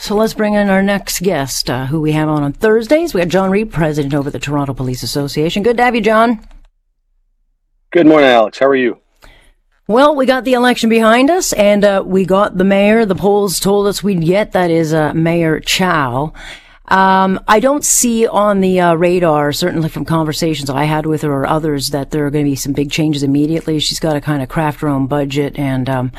So let's bring in our next guest, uh, who we have on on Thursdays. We have Jon Reid, president over the Toronto Police Association. Good to have you, Jon. Good morning, Alex. How are you? Well, we got the election behind us, and uh, we got the mayor. The polls told us we'd get that is uh, Mayor Chow. Um, I don't see on the uh, radar, certainly from conversations I had with her or others, that there are going to be some big changes immediately. She's got to kind of craft her own budget, and um,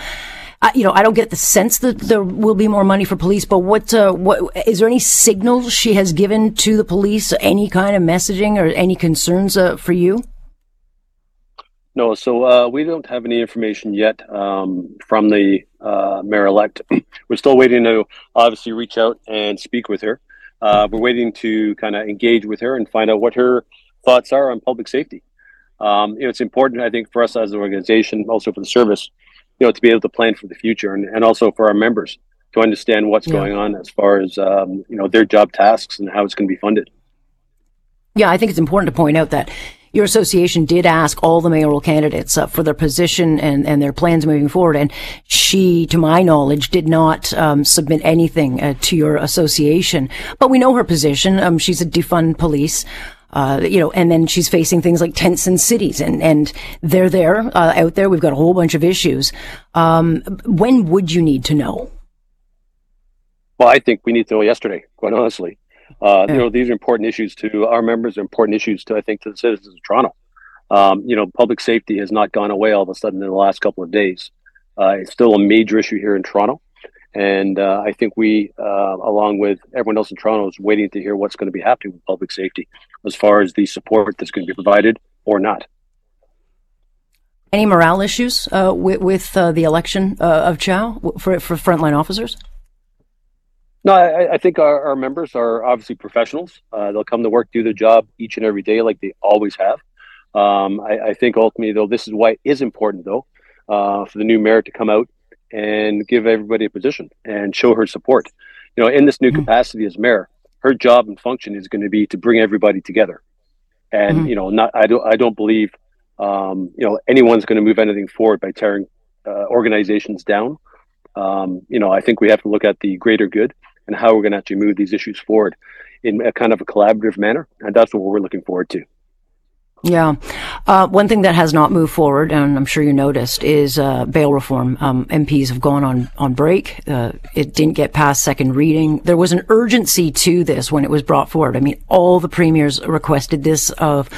I, you know, I don't get the sense that there will be more money for police. But what, uh, what is there any signals she has given to the police? Any kind of messaging or any concerns uh, for you? No, so uh, we don't have any information yet um, from the uh, mayor elect. We're still waiting to obviously reach out and speak with her. Uh, we're waiting to kind of engage with her and find out what her thoughts are on public safety. Um, you know, it's important, I think, for us as an organization, also for the service, you know, to be able to plan for the future and, and also for our members to understand what's yeah. going on as far as um, you know their job tasks and how it's going to be funded. Yeah, I think it's important to point out that your association did ask all the mayoral candidates uh, for their position and, and their plans moving forward. And she, to my knowledge, did not um, submit anything uh, to your association. But we know her position. Um, she's a defund police. Uh, you know, and then she's facing things like tents and cities, and and they're there uh, out there. We've got a whole bunch of issues. Um, when would you need to know? Well, I think we need to know yesterday. Quite honestly, uh, yeah. You know, these are important issues to our members, are important issues to, I think, to the citizens of Toronto. Um, you know, public safety has not gone away all of a sudden in the last couple of days. Uh, it's still a major issue here in Toronto. And uh, I think we, uh, along with everyone else in Toronto, is waiting to hear what's going to be happening with public safety as far as the support that's going to be provided or not. Any morale issues uh, with, with uh, the election of Chow for, for frontline officers? No, I, I think our, our, members are obviously professionals. Uh, they'll come to work, do their job each and every day, like they always have. Um, I, I, think ultimately, though, this is why it is important, though, uh, for the new mayor to come out and give everybody a position and show her support. You know, in this new mm-hmm. capacity as mayor, her job and function is going to be to bring everybody together. And mm-hmm. you know, not I don't I don't believe um, you know anyone's going to move anything forward by tearing uh, organizations down. Um, you know, I think we have to look at the greater good and how we're going to actually move these issues forward in a kind of a collaborative manner. And that's what we're looking forward to. Yeah. Uh, one thing that has not moved forward, and I'm sure you noticed, is uh, bail reform. Um, MPs have gone on, on break. Uh, it didn't get past second reading. There was an urgency to this when it was brought forward. I mean, all the premiers requested this of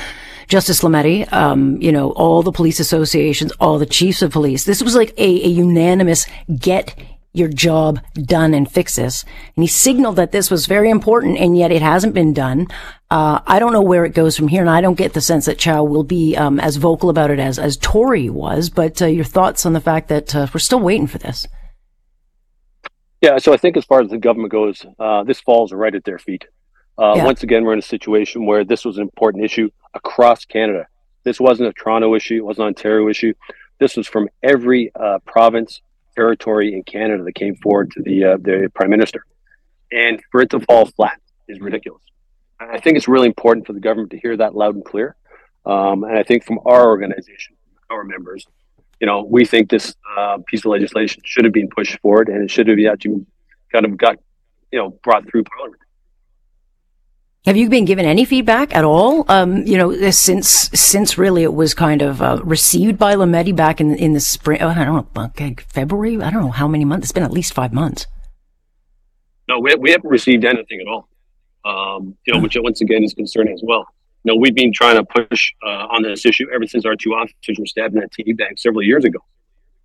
Justice Lametti, um, you know, all the police associations, all the chiefs of police. This was like a, a unanimous get your job done and fix this. And he signaled that this was very important, and yet it hasn't been done. Uh, I don't know where it goes from here, and I don't get the sense that Chow will be um, as vocal about it as as Tory was. But uh, your thoughts on the fact that uh, we're still waiting for this? Yeah, so I think as far as the government goes, uh, this falls right at their feet. Uh, yeah. Once again, we're in a situation where this was an important issue across Canada. This wasn't a Toronto issue; it wasn't an Ontario issue. This was from every uh, province territory in Canada that came forward to the uh, the prime minister, and for it to fall flat is ridiculous. I think it's really important for the government to hear that loud and clear. Um, and I think from our organization, our members, you know, we think this uh, piece of legislation should have been pushed forward, and it should have actually kind of got, you know, brought through Parliament. Have you been given any feedback at all? Um, you know, since since really it was kind of uh, received by Lametti back in in the spring. Oh, I don't know, February. I don't know how many months. It's been at least five months. No, we, we haven't received anything at all. Um, you know, which once again is concerning as well. You know, we've been trying to push uh, on this issue ever since our two officers were stabbed in that TD bank several years ago,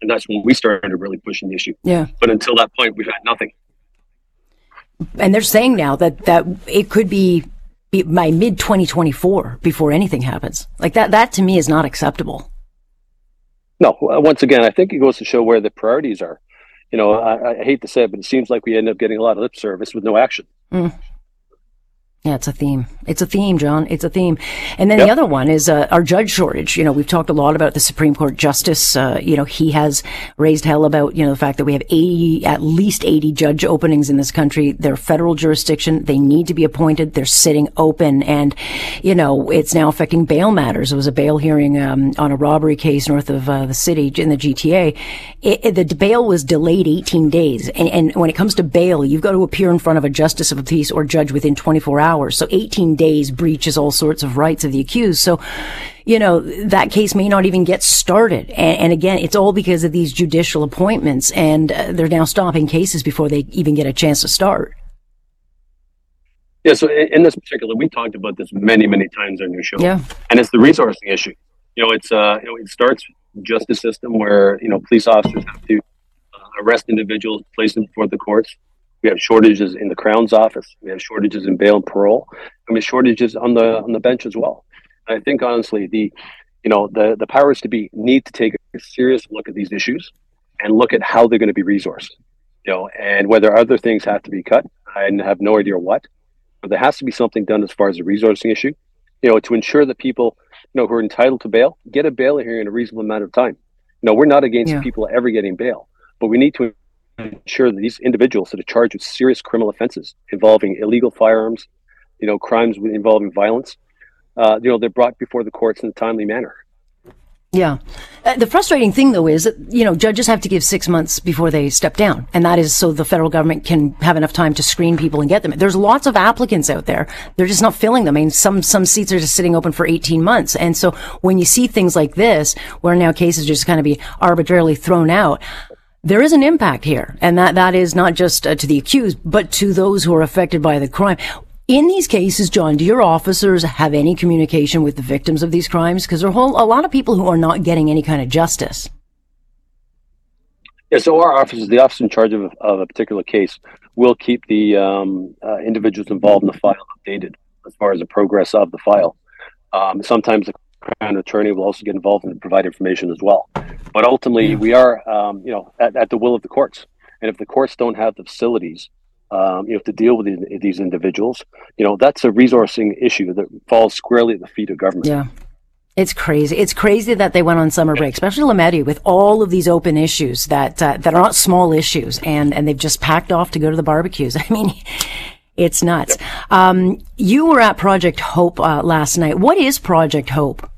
and that's when we started really pushing the issue. Yeah. But until that point, we've had nothing and they're saying now that that it could be, by mid 2024 before anything happens. Like that, that to me is not acceptable. No, once again, I think it goes to show where the priorities are. you know, I, I, hate to say it, but it seems like we end up getting a lot of lip service with no action. Mm. Yeah, it's a theme. It's a theme, Jon. It's a theme. And then yep. the other one is uh, our judge shortage. You know, we've talked a lot about the Supreme Court justice. Uh, you know, he has raised hell about, you know, the fact that we have 80, at least 80 judge openings in this country. They're federal jurisdiction. They need to be appointed. They're sitting open. And, you know, it's now affecting bail matters. There was a bail hearing um, on a robbery case north of uh, the city in the GTA. It, it, the bail was delayed 18 days. And, and when it comes to bail, you've got to appear in front of a justice of a peace or judge within 24 hours hours. So 18 days breaches all sorts of rights of the accused. So, you know, that case may not even get started. And, and again, it's all because of these judicial appointments and uh, they're now stopping cases before they even get a chance to start. Yeah, so in, this particular, we talked about this many, many times on your show. Yeah. And it's the resourcing issue. You know, it's, uh, you know, it starts justice system where, you know, police officers have to uh, arrest individuals, place them before the courts. We have shortages in the Crown's office. We have shortages in bail and parole, and mean, shortages on the on the bench as well. And I think honestly, the you know the the powers to be need to take a serious look at these issues and look at how they're going to be resourced. You know, and whether other things have to be cut. I have no idea what, but there has to be something done as far as the resourcing issue. You know, to ensure that people you know who are entitled to bail get a bail hearing in a reasonable amount of time. You know, we're not against yeah. people ever getting bail, but we need to ensure that these individuals that are charged with serious criminal offenses involving illegal firearms, you know, crimes involving violence, uh, you know, they're brought before the courts in a timely manner. Yeah. Uh, the frustrating thing, though, is that, you know, judges have to give six months before they step down. And that is so the federal government can have enough time to screen people and get them. There's lots of applicants out there. They're just not filling them. I mean, some, some seats are just sitting open for 18 months. And so when you see things like this, where now cases just kind of be arbitrarily thrown out, there is an impact here, and that that is not just uh, to the accused, but to those who are affected by the crime. In these cases, Jon, do your officers have any communication with the victims of these crimes? Because there are whole, a lot of people who are not getting any kind of justice. Yeah, so our officers, the officer in charge of, of a particular case, will keep the um, uh, individuals involved in the file updated as far as the progress of the file. Um, sometimes the Crown attorney will also get involved and provide information as well. But ultimately, we are, um, you know, at, at, the will of the courts. And if the courts don't have the facilities, um, you have to deal with these, these individuals, you know, that's a resourcing issue that falls squarely at the feet of government. Yeah. It's crazy. It's crazy that they went on summer break, especially Lametti, with all of these open issues that uh, that are not small issues, and and they've just packed off to go to the barbecues. I mean, it's nuts. Um, you were at Project Hope uh, last night. What is Project Hope?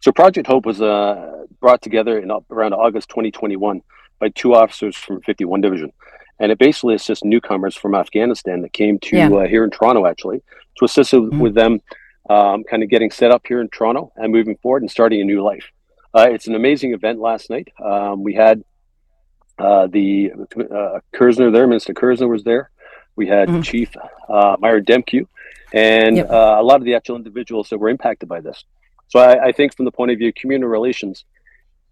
So Project Hope was uh, brought together in around August 2021 by two officers from 51 Division. And it basically assists newcomers from Afghanistan that came to yeah. uh, here in Toronto, actually, to assist mm-hmm. with them um, kind of getting set up here in Toronto and moving forward and starting a new life. Uh, it's an amazing event last night. Um, we had uh, the uh, Kerzner there, Minister Kerzner was there. We had mm-hmm. Chief uh, Myron Demkiw and yep. uh, a lot of the actual individuals that were impacted by this. So I, I, think from the point of view of community relations,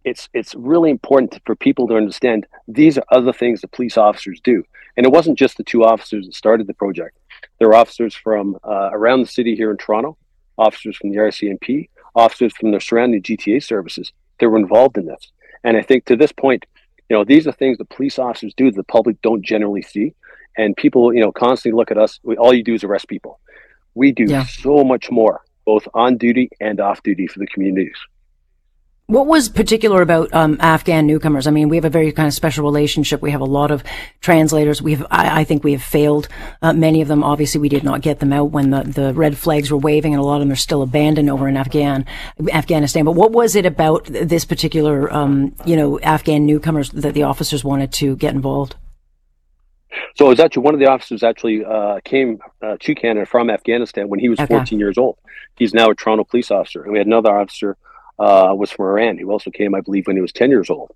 it's it's really important for people to understand these are other things that police officers do. And it wasn't just the two officers that started the project. There were officers from uh, around the city here in Toronto, officers from the RCMP, officers from the surrounding GTA services that were involved in this. And I think to this point, you know, these are things that police officers do that the public don't generally see. And people, you know, constantly look at us. We, all you do is arrest people. We do yeah. so much more both on duty and off duty for the communities. What was particular about um, Afghan newcomers? I mean, we have a very kind of special relationship. We have a lot of translators. We have, I, I think, we have failed uh, many of them. Obviously, we did not get them out when the, the red flags were waving, and a lot of them are still abandoned over in Afghan Afghanistan. But what was it about this particular, um, you know, Afghan newcomers that the officers wanted to get involved? So it was actually one of the officers actually uh, came uh, to Canada from Afghanistan when he was okay. 14 years old. He's now a Toronto police officer. And we had another officer uh, was from Iran who also came, I believe, when he was 10 years old.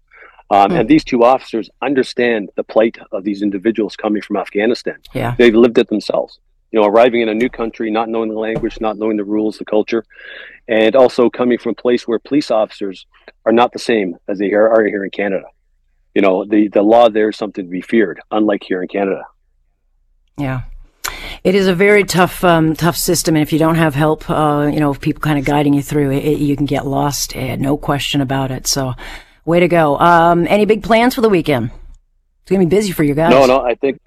Um, mm. And these two officers understand the plight of these individuals coming from Afghanistan. Yeah. They've lived it themselves. You know, arriving in a new country, not knowing the language, not knowing the rules, the culture, and also coming from a place where police officers are not the same as they are here in Canada you know, the, the law there is something to be feared, unlike here in Canada. Yeah. It is a very tough, um, tough system, and if you don't have help, uh, you know, people kind of guiding you through it, it you can get lost. Uh, no question about it. So, Way to go. Um, any big plans for the weekend? It's gonna be busy for you guys. No, no. I think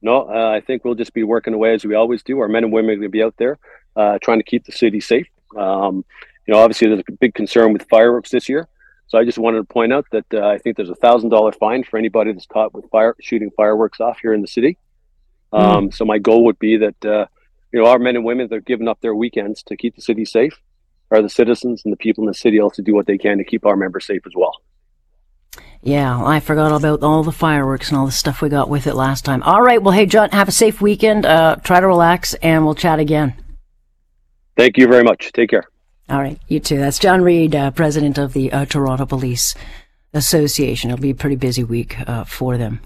no. Uh, I think we'll just be working away as we always do. Our men and women are going to be out there uh, trying to keep the city safe. Um, you know, obviously there's a big concern with fireworks this year. So I just wanted to point out that uh, I think there's a thousand dollar fine for anybody that's caught with fire shooting fireworks off here in the city. Um, mm. So my goal would be that uh, you know our men and women that are giving up their weekends to keep the city safe are the citizens and the people in the city also do what they can to keep our members safe as well. Yeah, I forgot about all the fireworks and all the stuff we got with it last time. All right, well, hey Jon, have a safe weekend. Uh, try to relax, and we'll chat again. Thank you very much. Take care. All right, you too. That's Jon Reid, uh, president of the uh, Toronto Police Association. It'll be a pretty busy week uh, for them.